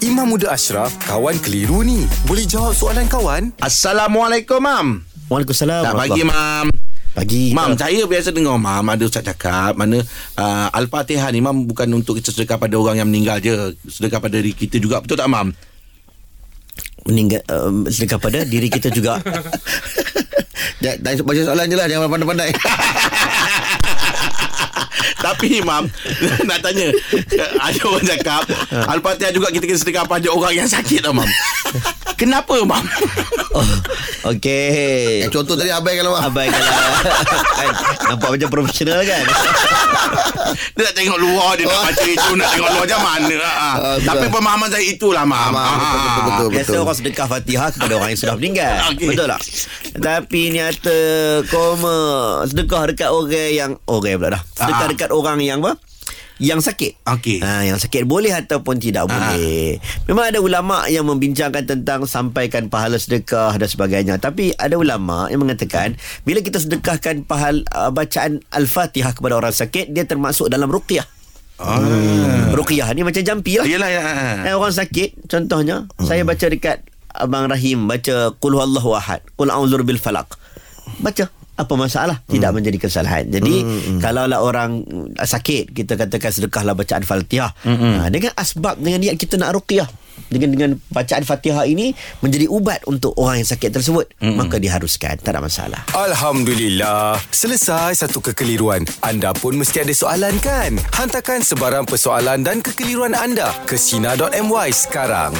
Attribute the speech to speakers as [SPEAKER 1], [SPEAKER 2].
[SPEAKER 1] Imam Muda Ashraf, kawan keliru ni. Boleh jawab soalan kawan?
[SPEAKER 2] Assalamualaikum, Mam.
[SPEAKER 3] Waalaikumsalam.
[SPEAKER 2] Tak pagi, Mam.
[SPEAKER 3] Pagi.
[SPEAKER 2] Mam, saya biasa dengar Mam ada ustaz cakap mana uh, Al-Fatihah ni Mam bukan untuk kita sedekah pada orang yang meninggal je. Sedekah pada diri kita juga. Betul tak, Mam?
[SPEAKER 3] meninggal uh, sedekah pada diri kita juga.
[SPEAKER 4] Dah baca soalan je lah Jangan pandai-pandai
[SPEAKER 2] Tapi Imam Nak tanya Ada orang cakap Al-Fatihah juga kita kena sedekah pada orang yang sakit tau Mam Kenapa Mam?
[SPEAKER 3] oh, Okey.
[SPEAKER 4] eh, Contoh tadi abaikan lah Mak.
[SPEAKER 3] Abaikan lah. kan, nampak macam profesional kan?
[SPEAKER 2] Dia nak tengok luar Dia nak baca itu Nak tengok luar macam mana
[SPEAKER 4] betul.
[SPEAKER 2] Tapi pemahaman saya itulah Mam
[SPEAKER 4] Ah, betul, betul, betul, betul.
[SPEAKER 3] Biasa orang sedekah fatihah kepada orang yang sudah meninggal.
[SPEAKER 2] Okey.
[SPEAKER 3] Betul tak? Tapi nyata koma sedekah dekat orang yang orang pula dah. Sedekah
[SPEAKER 2] Ah.
[SPEAKER 3] dekat orang yang apa? Yang sakit.
[SPEAKER 2] Okey.
[SPEAKER 3] Ha, yang sakit boleh ataupun tidak boleh. Memang ada ulama yang membincangkan tentang sampaikan pahala sedekah dan sebagainya. Tapi ada ulama yang mengatakan bila kita sedekahkan pahala uh, bacaan al-Fatihah kepada orang sakit, dia termasuk dalam ruqyah.
[SPEAKER 2] Ah.
[SPEAKER 3] Ruqyah ni macam jampi lah.
[SPEAKER 2] Yelah ya.
[SPEAKER 3] Eh, orang sakit contohnya hmm. saya baca dekat abang Rahim baca qul huwallahu ahad qul a'udzu bil falaq baca apa masalah hmm. tidak menjadi kesalahan jadi hmm. kalaulah orang uh, sakit kita katakan sedekahlah bacaan Fatihah hmm. ha, dengan asbab dengan niat kita nak ruqyah dengan dengan bacaan Fatihah ini menjadi ubat untuk orang yang sakit tersebut hmm. maka diharuskan tak ada masalah
[SPEAKER 1] Alhamdulillah. Selesai satu kekeliruan. Anda pun mesti ada soalan kan? Hantarkan sebarang persoalan dan kekeliruan anda ke Sina.my sekarang.